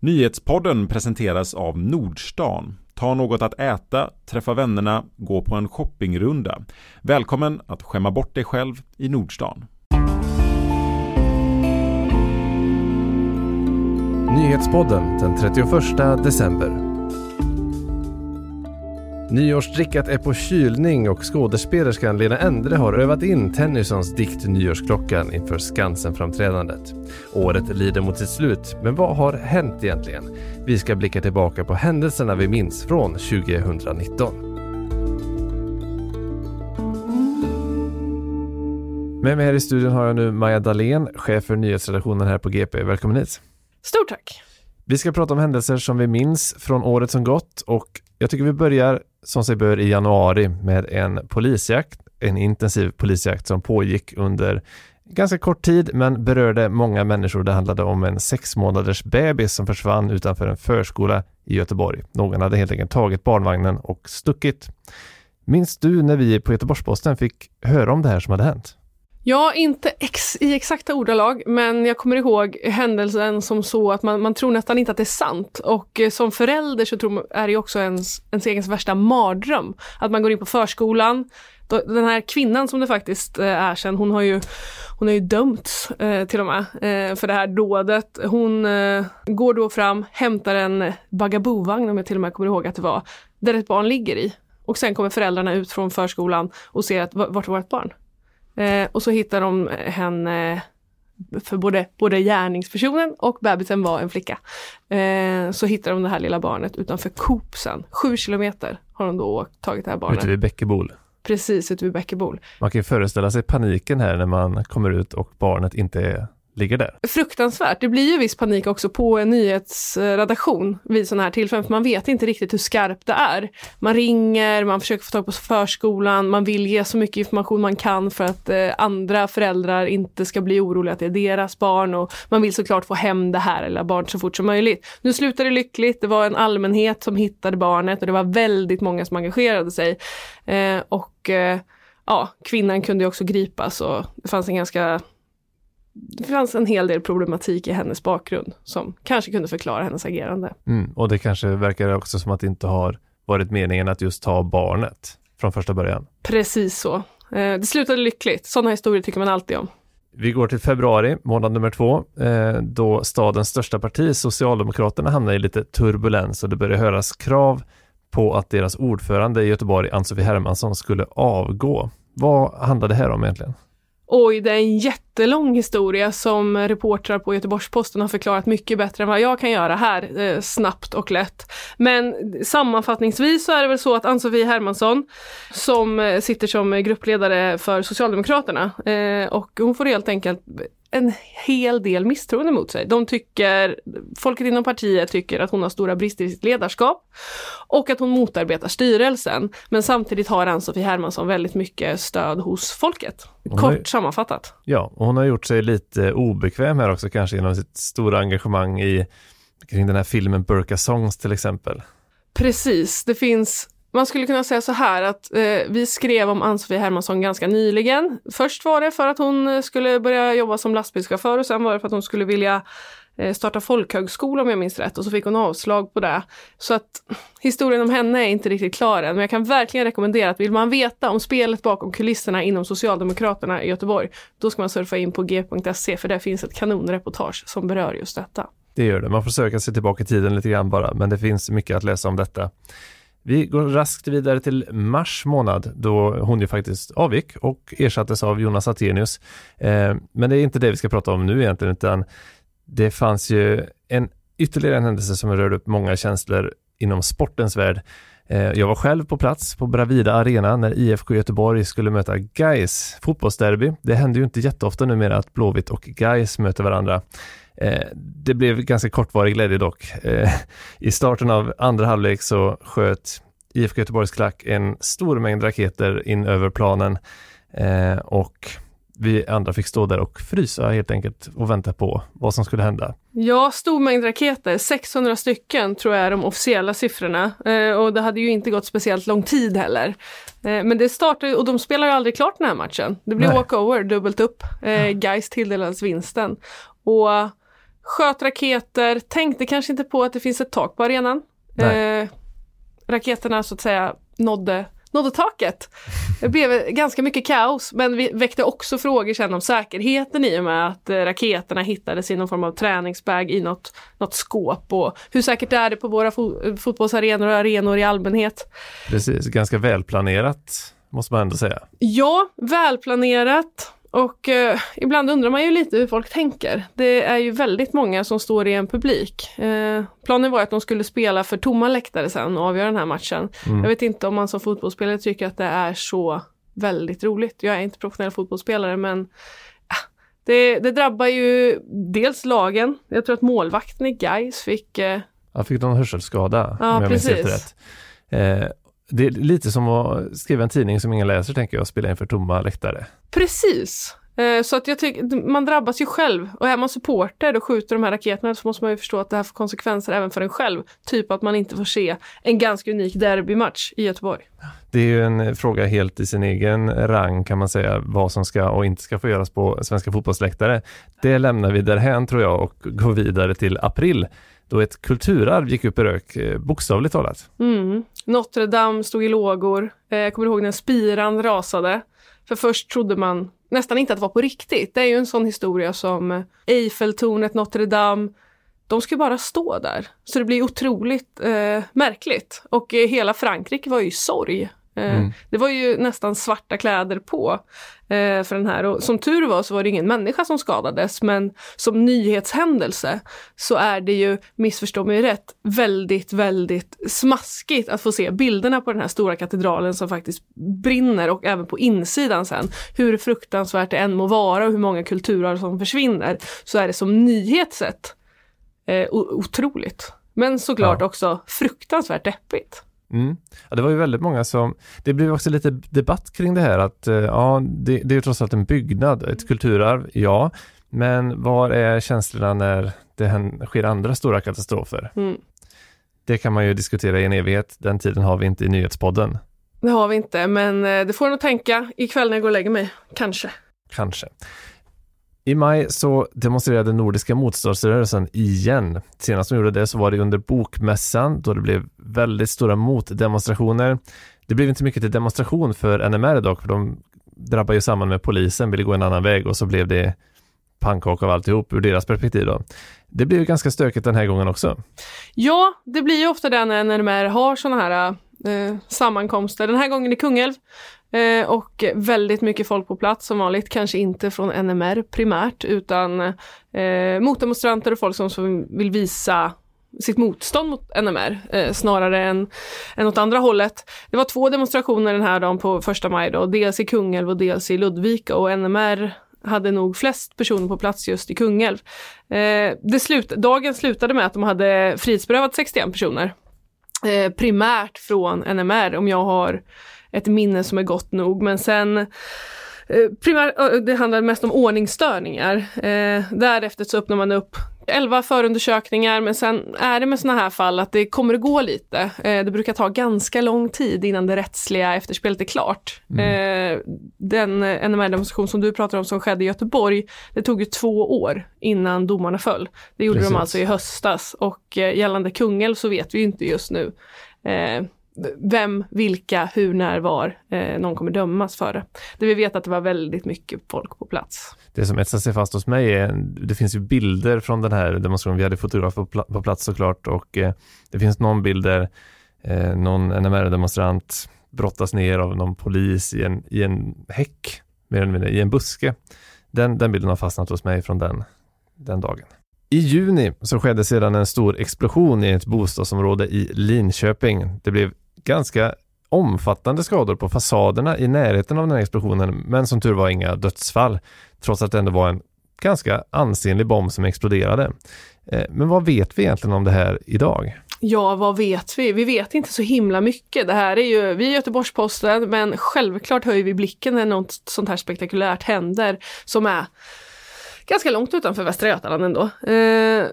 Nyhetspodden presenteras av Nordstan. Ta något att äta, träffa vännerna, gå på en shoppingrunda. Välkommen att skämma bort dig själv i Nordstan. Nyhetspodden den 31 december. Nyårsdrickat är på kylning och skådespelerskan Lena Endre har övat in Tennysons dikt Nyårsklockan inför Skansen-framträdandet. Året lider mot sitt slut, men vad har hänt egentligen? Vi ska blicka tillbaka på händelserna vi minns från 2019. Med mig här i studion har jag nu Maja Dahlén, chef för nyhetsredaktionen här på GP. Välkommen hit! Stort tack! Vi ska prata om händelser som vi minns från året som gått och jag tycker vi börjar som sig bör i januari med en polisjakt, en intensiv polisjakt som pågick under ganska kort tid men berörde många människor. Det handlade om en sex månaders bebis som försvann utanför en förskola i Göteborg. Någon hade helt enkelt tagit barnvagnen och stuckit. Minns du när vi på Göteborgs-Posten fick höra om det här som hade hänt? Ja, inte ex i exakta ordalag, men jag kommer ihåg händelsen som så att man, man tror nästan inte att det är sant. Och eh, som förälder så tror man, är det också ens, ens egen värsta mardröm. Att man går in på förskolan, då, den här kvinnan som det faktiskt eh, är sen, hon har ju, hon har ju dömts eh, till och med eh, för det här dådet. Hon eh, går då fram, hämtar en bagabovagn, om jag till och med kommer ihåg att det var, där ett barn ligger i. Och sen kommer föräldrarna ut från förskolan och ser att vart var ett barn? Eh, och så hittar de henne för både, både gärningspersonen och bebisen var en flicka. Eh, så hittar de det här lilla barnet utanför Coop sen. Sju kilometer har de då tagit det här barnet. Ute vid Bäckebol? Precis, ute vid Bäckebol. Man kan ju föreställa sig paniken här när man kommer ut och barnet inte är ligger där. Fruktansvärt. Det blir ju viss panik också på en nyhetsredaktion vid sådana här tillfällen, för man vet inte riktigt hur skarpt det är. Man ringer, man försöker få tag på förskolan, man vill ge så mycket information man kan för att eh, andra föräldrar inte ska bli oroliga att det är deras barn och man vill såklart få hem det här eller barn så fort som möjligt. Nu slutar det lyckligt, det var en allmänhet som hittade barnet och det var väldigt många som engagerade sig. Eh, och eh, ja, kvinnan kunde också gripas och det fanns en ganska det fanns en hel del problematik i hennes bakgrund som kanske kunde förklara hennes agerande. Mm, och det kanske verkar också som att det inte har varit meningen att just ta barnet från första början. Precis så. Eh, det slutade lyckligt. Sådana historier tycker man alltid om. Vi går till februari, månad nummer två, eh, då stadens största parti, Socialdemokraterna, hamnar i lite turbulens och det börjar höras krav på att deras ordförande i Göteborg, Ann-Sofie Hermansson, skulle avgå. Vad handlar det här om egentligen? Oj, det är en jättelång historia som reportrar på Göteborgs-Posten har förklarat mycket bättre än vad jag kan göra här, eh, snabbt och lätt. Men sammanfattningsvis så är det väl så att Ann-Sofie Hermansson, som eh, sitter som gruppledare för Socialdemokraterna, eh, och hon får helt enkelt en hel del misstroende mot sig. De tycker, folket inom partiet tycker att hon har stora brister i sitt ledarskap och att hon motarbetar styrelsen. Men samtidigt har Ann-Sofie Hermansson väldigt mycket stöd hos folket. Kort har, sammanfattat. Ja, och hon har gjort sig lite obekväm här också kanske genom sitt stora engagemang i kring den här filmen Burka Songs till exempel. Precis, det finns man skulle kunna säga så här att eh, vi skrev om Ann-Sofie Hermansson ganska nyligen. Först var det för att hon eh, skulle börja jobba som lastbilschaufför och sen var det för att hon skulle vilja eh, starta folkhögskola om jag minns rätt och så fick hon avslag på det. Så att historien om henne är inte riktigt klar än men jag kan verkligen rekommendera att vill man veta om spelet bakom kulisserna inom Socialdemokraterna i Göteborg då ska man surfa in på g.se för där finns ett kanonreportage som berör just detta. Det gör det, man får söka sig tillbaka i tiden lite grann bara men det finns mycket att läsa om detta. Vi går raskt vidare till mars månad då hon ju faktiskt avgick och ersattes av Jonas Attenius. Eh, men det är inte det vi ska prata om nu egentligen utan det fanns ju en ytterligare en händelse som rörde upp många känslor inom sportens värld. Eh, jag var själv på plats på Bravida Arena när IFK Göteborg skulle möta Gais fotbollsderby. Det händer ju inte jätteofta numera att Blåvitt och Gais möter varandra. Eh, det blev ganska kortvarig glädje dock. Eh, I starten av andra halvlek så sköt IFK Göteborgs klack en stor mängd raketer in över planen eh, och vi andra fick stå där och frysa helt enkelt och vänta på vad som skulle hända. Ja, stor mängd raketer, 600 stycken tror jag är de officiella siffrorna. Eh, och det hade ju inte gått speciellt lång tid heller. Eh, men det startade, och de spelar ju aldrig klart den här matchen. Det blev walkover, dubbelt upp. Eh, Geist tilldelades vinsten. Och sköt raketer, tänkte kanske inte på att det finns ett tak på arenan. Eh, raketerna så att säga nådde nådde taket. Det blev ganska mycket kaos men vi väckte också frågor sen om säkerheten i och med att eh, raketerna hittades i någon form av träningsbag i något, något skåp och hur säkert är det på våra fo fotbollsarenor och arenor i allmänhet. Precis, ganska välplanerat måste man ändå säga. Ja, välplanerat. Och eh, ibland undrar man ju lite hur folk tänker. Det är ju väldigt många som står i en publik. Eh, planen var att de skulle spela för tomma läktare sen och avgöra den här matchen. Mm. Jag vet inte om man som fotbollsspelare tycker att det är så väldigt roligt. Jag är inte professionell fotbollsspelare men ah, det, det, drabbar ju dels lagen. Jag tror att målvakten i Gais fick... Eh... Fick någon hörselskada ja, om jag precis. minns rätt. Eh, det är lite som att skriva en tidning som ingen läser tänker jag, spela inför tomma läktare. Precis. Eh, så att jag tycker, man drabbas ju själv och är man supporter och skjuter de här raketerna så måste man ju förstå att det här får konsekvenser även för en själv. Typ att man inte får se en ganska unik derbymatch i Göteborg. Det är ju en fråga helt i sin egen rang kan man säga, vad som ska och inte ska få göras på svenska fotbollsläktare. Det lämnar vi därhän tror jag och går vidare till april då ett kulturarv gick upp i rök, eh, bokstavligt talat. Mm. Notre Dame stod i lågor. Eh, jag kommer ihåg när spiran rasade. För först trodde man nästan inte att det var på riktigt. Det är ju en sån historia som Eiffeltornet, Notre Dame. De ska bara stå där. Så det blir otroligt eh, märkligt. Och eh, hela Frankrike var ju i sorg mm. Det var ju nästan svarta kläder på eh, för den här och som tur var så var det ingen människa som skadades men som nyhetshändelse så är det ju, missförstå mig rätt, väldigt, väldigt smaskigt att få se bilderna på den här stora katedralen som faktiskt brinner och även på insidan sen. Hur fruktansvärt det än må vara och hur många kulturarv som försvinner så är det som nyhet sett eh, otroligt. Men såklart ja. också fruktansvärt deppigt. Mm. Ja, det var ju väldigt många som, det blev också lite debatt kring det här att eh, ja, det, det är trots allt en byggnad, ett kulturarv, ja, men var är känslorna när det sker andra stora katastrofer? Mm. Det kan man ju diskutera i en evighet, den tiden har vi inte i nyhetspodden. Det har vi inte, men eh, det får jag nog tänka ikväll när jag går och lägger mig, kanske. Kanske. I maj så demonstrerade Nordiska motståndsrörelsen igen. Senast de gjorde det så var det under Bokmässan då det blev väldigt stora motdemonstrationer. Det blev inte mycket till demonstration för NMR dock, för de drabbade ju samman med polisen, ville gå en annan väg och så blev det pannkaka av alltihop ur deras perspektiv då. Det blev ganska stökigt den här gången också. Ja, det blir ju ofta det när NMR har sådana här äh, eh, sammankomster. Den här gången i Kungälv Eh, och väldigt mycket folk på plats som vanligt, kanske inte från NMR primärt utan eh, motdemonstranter och folk som, som vill visa sitt motstånd mot NMR eh, snarare än, än åt andra hållet. Det var två demonstrationer den här dagen på första maj då, dels i Kungälv och dels i Ludvika och NMR hade nog flest personer på plats just i Kungälv. Eh, det slut, dagen slutade med att de hade frihetsberövat 61 personer. Eh, primärt från NMR om jag har ett minne som är gott nog. Men sen eh, Primär, eh, det handlar mest om ordningsstörningar. Eh, därefter så öppnar man upp 11 förundersökningar men sen är det med såna här fall att det kommer att gå lite. Eh, det brukar ta ganska lång tid innan det rättsliga efterspelet är klart. Mm. Eh, den NMR-demonstration som du pratar om som skedde i Göteborg, det tog ju två år innan domarna föll. Det gjorde Precis. de alltså i höstas och eh, gällande Kungälv så vet vi inte just nu. Vem, vilka, hur, när, var eh, någon kommer dömas för det. Det vi vet att det var väldigt mycket folk på plats. Det som etsar sig fast hos mig är, det finns ju bilder från den här demonstrationen. Vi hade fotografer på, på plats såklart och eh, det finns någon bild där eh, någon NMR-demonstrant brottas ner av någon polis i en, i en häck, mer eller mindre, i en buske. Den, den bilden har fastnat hos mig från den, den dagen. I juni så skedde sedan en stor explosion i ett bostadsområde i Linköping. Det blev ganska omfattande skador på fasaderna i närheten av den här explosionen, men som tur var inga dödsfall, trots att det ändå var en ganska ansenlig bomb som exploderade. Eh, men vad vet vi egentligen om det här idag? Ja, vad vet vi? Vi vet inte så himla mycket. Det här är ju, vi är Göteborgs-Posten, men självklart höjer vi blicken när något sånt här spektakulärt händer som är ganska långt utanför Västra Götaland ändå. Eh,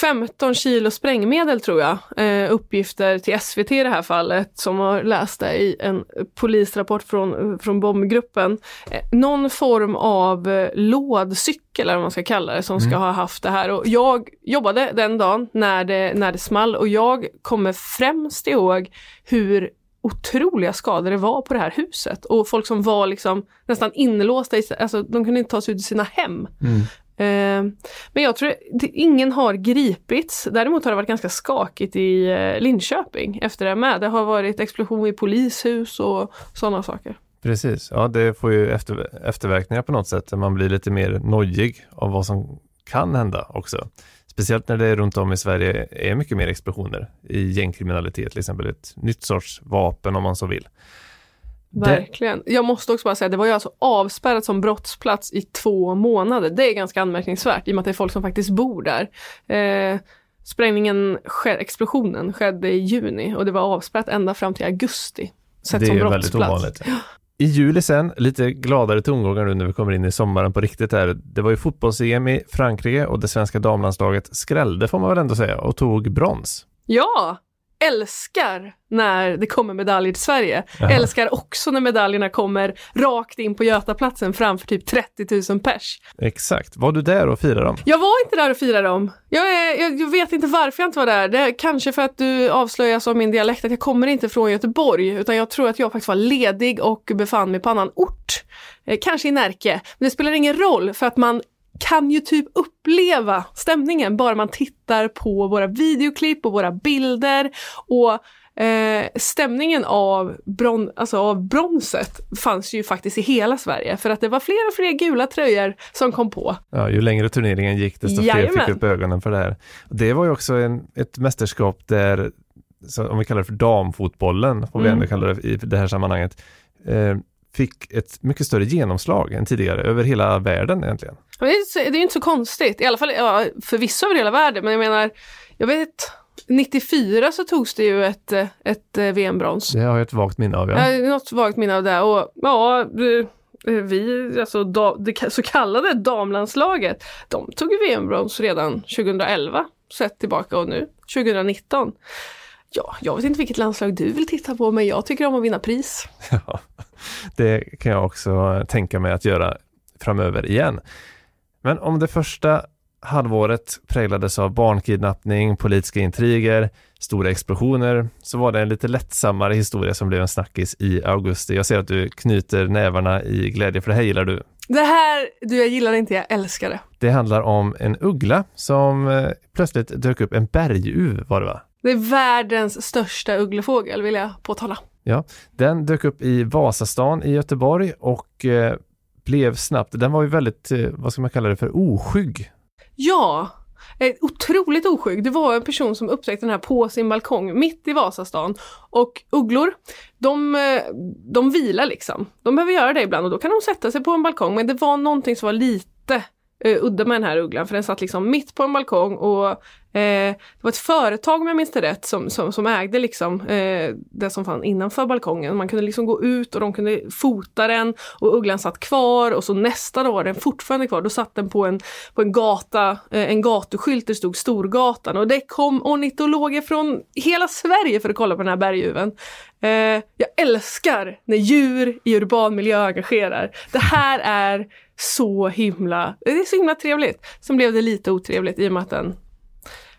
15 kilo sprängmedel tror jag, eh, uppgifter till SVT i det här fallet, som har läst det i en polisrapport från, från bombgruppen. Eh, någon form av eh, lådcykel, eller vad man ska kalla det, som ska ha haft det här. Och jag jobbade den dagen när det, när det small och jag kommer främst ihåg hur otroliga skador det var på det här huset och folk som var liksom nästan inlåsta, i, alltså de kunde inte ta sig ut ur sina hem. Eh, men jag tror att ingen har gripits. Däremot har det varit ganska skakigt i eh, Linköping efter det med. Det har varit explosion i polishus och sådana saker. Precis, ja det får ju efter, efterverkningar på något sätt. Man blir lite mer nojig av vad som kan hända också. Speciellt när det runt om i Sverige är mycket mer explosioner i gängkriminalitet, till exempel ett nytt sorts vapen om man så vill. Verkligen. Jag måste också bara säga, det var ju alltså avspärrat som brottsplats i två månader. Det är ganska anmärkningsvärt i och med att det är folk som faktiskt bor där. Eh, sprängningen, explosionen skedde i juni och det var avspärrat ända fram till augusti. Sett det som är brottsplats. väldigt ovanligt. I juli sen, lite gladare tongångar nu när vi kommer in i sommaren på riktigt här. Det var ju fotbolls-EM i Frankrike och det svenska damlandslaget skrällde får man väl ändå säga och tog brons. Ja! Älskar när det kommer medaljer till Sverige. Jaha. Älskar också när medaljerna kommer rakt in på Götaplatsen framför typ 30 000 pers. Exakt. Var du där och firade dem? Jag var inte där och firade dem. Jag, är, jag, jag vet inte varför jag inte var där. Det är kanske för att du avslöjas av min dialekt att jag kommer inte från Göteborg utan jag tror att jag faktiskt var ledig och befann mig på annan ort. Eh, kanske i Närke. Men det spelar ingen roll för att man kan ju typ uppleva stämningen bara man tittar på våra videoklipp och våra bilder och eh, stämningen av, bron, alltså av bronset fanns ju faktiskt i hela Sverige för att det var fler och fler gula tröjor som kom på. Ja, ju längre turneringen gick desto fler Jajamän. fick upp ögonen för det här. Det var ju också en, ett mästerskap där, om vi kallar det för damfotbollen, får vi Mm. ändå kalla det i det här sammanhanget, eh, fick ett mycket större genomslag än tidigare över hela världen egentligen. Men det, är, det är inte så konstigt, i alla fall ja, förvisso över hela världen, men jag menar, jag vet 94 så togs det ju ett, eh, ett eh, VM-brons. Det har jag ett vagt minne av. Ja. Ja. Något vagt minne av det och ja, eh, vi, alltså da, det så kallade damlandslaget, de tog VM-brons redan 2011, sett tillbaka och nu 2019. Ja, jag vet inte vilket landslag du vill titta på, men jag tycker om att vinna pris. Ja, det kan jag också tänka mig att göra framöver igen. Men om det första halvåret präglades av barnkidnappning, politiska intriger, stora explosioner, så var det en lite lättsammare historia som blev en snackis i augusti. Jag ser att du knyter nävarna i glädje, för det här gillar du. Det här, du jag gillar det inte, jag älskar det. Det handlar om en uggla som eh, plötsligt dök upp, en berguv var det va? Det är världens största ugglefågel vill jag påtala. Den dök upp i Vasastan i Göteborg och eh, blev snabbt, den var ju väldigt, eh, vad ska man kalla det för, oskygg. Ja, eh, otroligt oskygg. Det var en person som upptäckte den här på sin balkong mitt i Vasastan. Och ugglor, de, eh, de vilar liksom. De behöver göra det ibland och då kan de sätta sig på en balkong. Men det var någonting som var lite eh, udda med den här ugglan för den satt liksom mitt på en balkong och Eh, det var ett företag om jag minns det rätt som, som, som ägde liksom eh, det som fanns innanför balkongen. Man kunde liksom gå ut och de kunde fota den och ugglan satt kvar och så nästa dag var den fortfarande kvar. Då satt den på en, på en gata, eh, en gatuskylt där det stod Storgatan och det kom ornitologer från hela Sverige för att kolla på den här berguven. Eh, jag älskar när djur i urban miljö engagerar. Det här är så himla, det är så himla trevligt. Sen blev det lite otrevligt i och med att den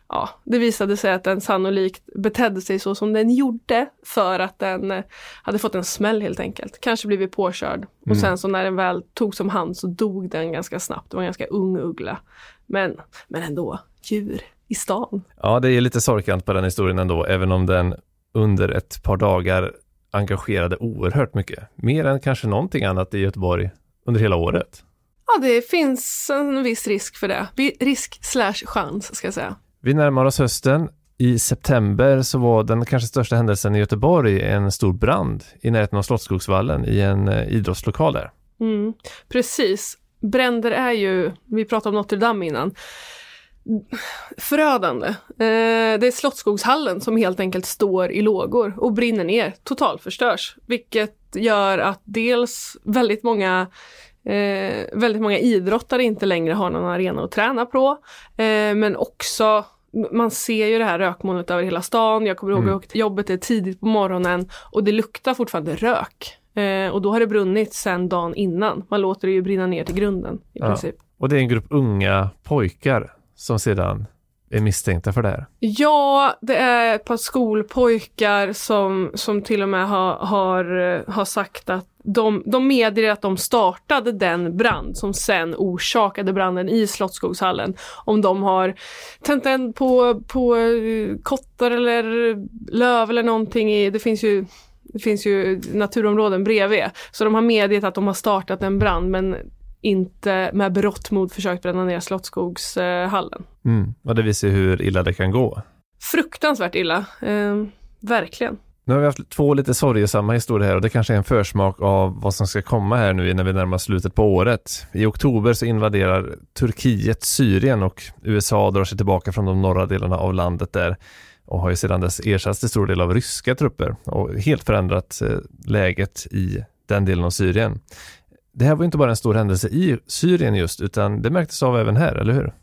Ja, det visade sig att den sannolikt betedde sig så som den gjorde för att den eh, hade fått en smäll helt enkelt. Kanske blivit påkörd. Och Mm. sen så när den väl togs om hand så dog den ganska snabbt. Det var en ganska ung uggla. Men, men ändå, djur i stan. Ja, det är lite sorgkant på den historien ändå, även om den under ett par dagar engagerade oerhört mycket. Mer än kanske någonting annat i Göteborg under hela året. Ja, det finns en viss risk för det. Risk slash chans, ska jag säga. Vi närmar oss hösten. I september så var den kanske största händelsen i Göteborg en stor brand i närheten av Slottsskogsvallen i en eh, idrottslokal där. Mm, precis. Bränder är ju, vi pratade om Notre Dame innan, förödande. Eh, det är Slottsskogshallen som helt enkelt står i lågor och brinner ner, totalförstörs. Vilket gör att dels väldigt många eh, väldigt många idrottare inte längre har någon arena att träna på. Eh, men också man ser ju det här rökmolnet över hela stan. Jag kommer ihåg mm. att jobbet är tidigt på morgonen och det luktar fortfarande rök. Eh, och då har det brunnit sedan dagen innan. Man låter det ju brinna ner till grunden i ja. princip. Och det är en grupp unga pojkar som sedan är misstänkta för det här? Ja, det är ett par skolpojkar som, som till och med har, har, har sagt att de, de medger att de startade den brand som sen orsakade branden i Slottsskogshallen. Om de har tänt eld på, på kottar eller löv eller någonting. I, det finns ju det finns ju naturområden bredvid. Så de har medgett att de har startat en brand men inte med berått mod försökt bränna ner Slottsskogshallen. Mm. Och det visar hur illa det kan gå. Fruktansvärt illa, eh, verkligen. Nu har vi haft två lite sorgesamma historier här och det kanske är en försmak av vad som ska komma här nu när vi närmar slutet på året. I oktober så invaderar Turkiet Syrien och USA drar sig tillbaka från de norra delarna av landet där och har ju sedan dess ersatts till stor del av ryska trupper och helt förändrat eh, läget i den delen av Syrien det här var inte bara en stor händelse i Syrien just, utan det märktes av även här, eller hur?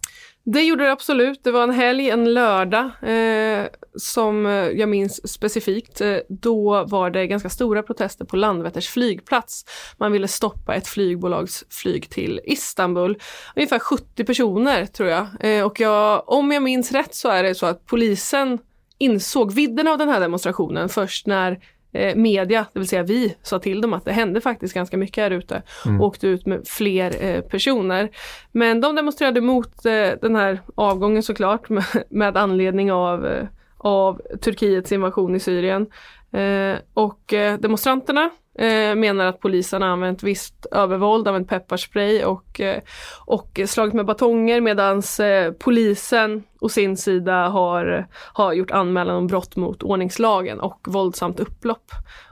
Det gjorde det absolut. Det var en helg, en lördag, eh, som jag minns specifikt. Eh, då var det ganska stora protester på Landvetters flygplats. Man ville stoppa ett flygbolags flyg till Istanbul. Ungefär 70 personer tror jag. Eh, och jag, om jag minns rätt så är det så att polisen insåg vidden av den här demonstrationen först när eh, media, det vill säga vi, sa till dem att det hände faktiskt ganska mycket här ute mm. och åkte ut med fler eh, personer. Men de demonstrerade mot eh, den här avgången såklart med, med anledning av, eh, av Turkiets invasion i Syrien. Eh, och demonstranterna eh, menar att polisen har använt visst övervåld, använt pepparspray och, eh, och slagit med batonger medan eh, polisen å sin sida har, har gjort anmälan om brott mot ordningslagen och våldsamt upplopp.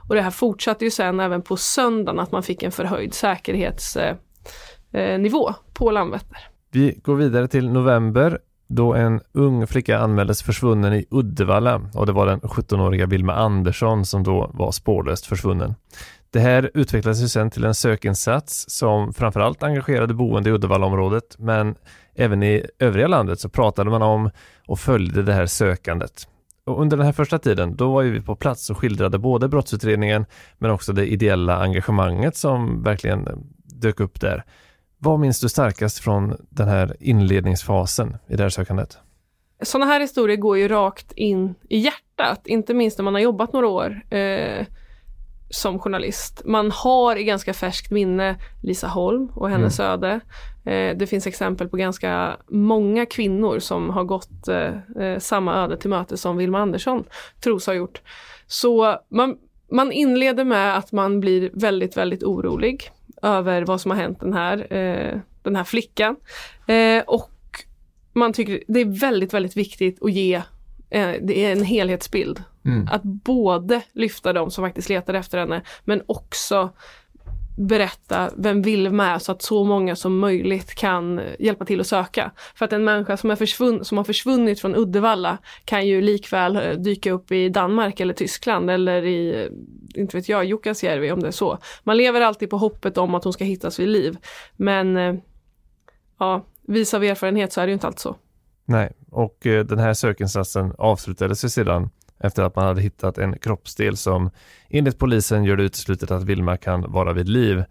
Och det här fortsatte ju sen även på söndagen att man fick en förhöjd säkerhetsnivå eh, eh, på Landvetter. Vi går vidare till november då en ung flicka anmäldes försvunnen i Uddevalla och det var den 17-åriga Vilma Andersson som då var spårlöst försvunnen. Det här utvecklades ju sen till en sökinsats som framförallt engagerade boende i Uddevallaområdet men även i övriga landet så pratade man om och följde det här sökandet. Och under den här första tiden, då var vi på plats och skildrade både brottsutredningen men också det ideella engagemanget som verkligen dök upp där. Vad minns du starkast från den här inledningsfasen i det här sökandet? Sådana här historier går ju rakt in i hjärtat, inte minst när man har jobbat några år eh, som journalist. Man har i ganska färskt minne Lisa Holm och hennes mm. öde. Eh, det finns exempel på ganska många kvinnor som har gått eh, eh samma öde till möte som Vilma Andersson tros ha gjort. Så man, man inleder med att man blir väldigt, väldigt orolig över vad som har hänt den här, eh, den här flickan. Eh, och man tycker det är väldigt, väldigt viktigt att ge eh, det är en helhetsbild. Mm. Att både lyfta de som faktiskt letar efter henne men också berätta vem Vilma är så att så många som möjligt kan hjälpa till att söka. För att en människa som, är försvunn, som har försvunnit från Uddevalla kan ju likväl eh, dyka upp i Danmark eller Tyskland eller i, inte vet jag, Jukkasjärvi om det är så. Man lever alltid på hoppet om att hon ska hittas vid liv. Men eh, ja, vis av erfarenhet så är det ju inte alltid så. Nej, och eh, den här sökinsatsen avslutades ju sedan efter att man hade hittat en kroppsdel som enligt polisen gör det uteslutet att Vilma kan vara vid liv.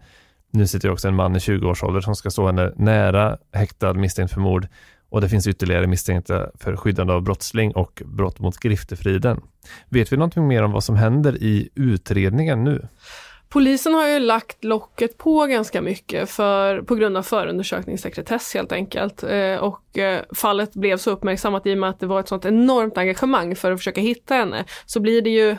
Nu sitter också en man i 20-årsåldern som ska stå henne nära häktad misstänkt för mord och det finns ytterligare misstänkta för skyddande av brottsling och brott mot griftefriden. Vet vi någonting mer om vad som händer i utredningen nu? Polisen har ju lagt locket på ganska mycket för, på grund av förundersökningssekretess helt enkelt. Eh, och eh, fallet blev så uppmärksammat i och med att det var ett sånt enormt engagemang för att försöka hitta henne. Så blir det ju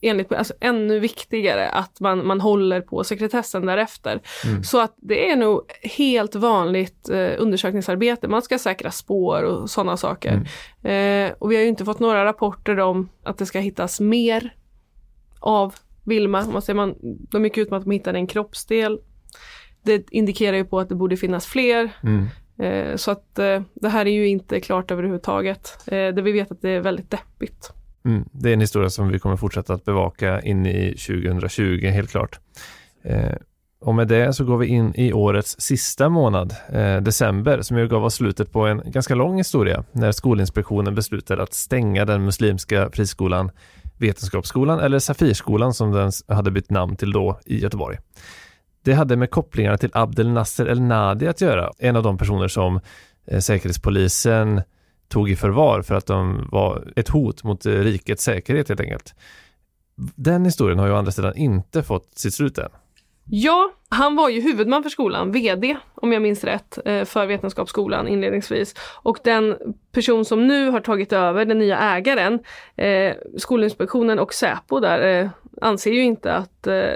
enligt, alltså, ännu viktigare att man, man håller på sekretessen därefter. Mm. Så att det är nog helt vanligt eh, undersökningsarbete. Man ska säkra spår och sådana saker. Mm. Eh, och vi har ju inte fått några rapporter om att det ska hittas mer av Vilma. Man ser man, de gick ut med att de hittade en kroppsdel. Det indikerar ju på att det borde finnas fler. Mm. Eh, så att eh, det här är ju inte klart överhuvudtaget. Eh, det vi vet att det är väldigt deppigt. Mm. Det är en historia som vi kommer fortsätta att bevaka in i 2020, helt klart. Eh, Och med det så går vi in i årets sista månad, eh, december, som ju gav oss slutet på en ganska lång historia när Skolinspektionen beslutade att stänga den muslimska friskolan Vetenskapsskolan eller Safirskolan som den hade bytt namn till då i Göteborg. Det hade med kopplingarna till Abdel Nasser El Nadi att göra, en av de personer som eh, Säkerhetspolisen tog i förvar för att de var ett hot mot eh, rikets säkerhet helt enkelt. Den historien har ju å andra sidan inte fått sitt slut än. Ja, han var ju huvudman för skolan, VD om jag minns rätt, eh, för Vetenskapsskolan inledningsvis. Och den person som nu har tagit över, den nya ägaren, eh, Skolinspektionen och Säpo där, eh, anser ju inte att eh,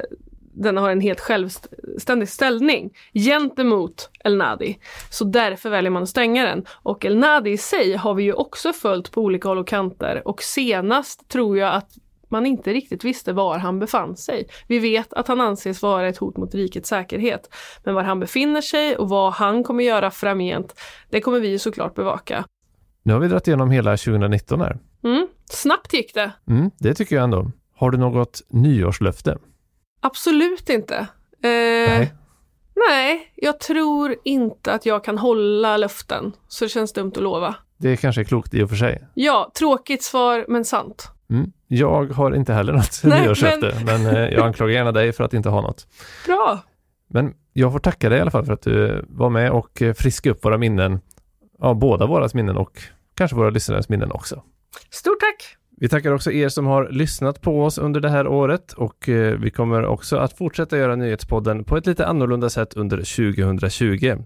den har en helt självständig ställning gentemot El Nadi. Så därför väljer man att stänga den. Och El Nadi i sig har vi ju också följt på olika håll och kanter och senast tror jag att man inte riktigt visste var han befann sig. Vi vet att han anses vara ett hot mot rikets säkerhet. Men var han befinner sig och vad han kommer göra framgent, det kommer vi såklart bevaka. Nu har vi dragit igenom hela 2019 här. Mm, snabbt gick det. Mm, det tycker jag ändå. Har du något nyårslöfte? Absolut inte. Eh, Nej. nej, jag tror inte att jag kan hålla löften, så det känns dumt att lova. Det kanske är klokt i och för sig. Ja, tråkigt svar, men sant. Mm. Jag har inte heller något Nej, nyårslöfte, men, eh, jag anklagar gärna dig för att inte ha något. Bra! Men jag får tacka dig i alla fall för att du var med och eh, friskade upp våra minnen. Ja, båda våras minnen och kanske våra lyssnares minnen också. Stort tack! Vi tackar också er som har lyssnat på oss under det här året och eh, vi kommer också att fortsätta göra Nyhetspodden på ett lite annorlunda sätt under 2020.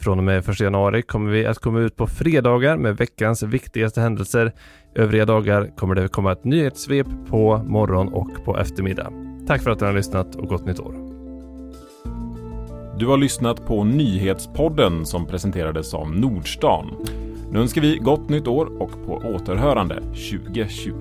Från och med 1 januari kommer vi att komma ut på fredagar med veckans viktigaste händelser. Övriga dagar kommer det komma ett nyhetssvep på morgon och på eftermiddag. Tack för att ni har lyssnat och gott nytt år. Du har lyssnat på Nyhetspodden som presenterades av Nordstan. Nu önskar vi gott nytt år och på återhörande 2020.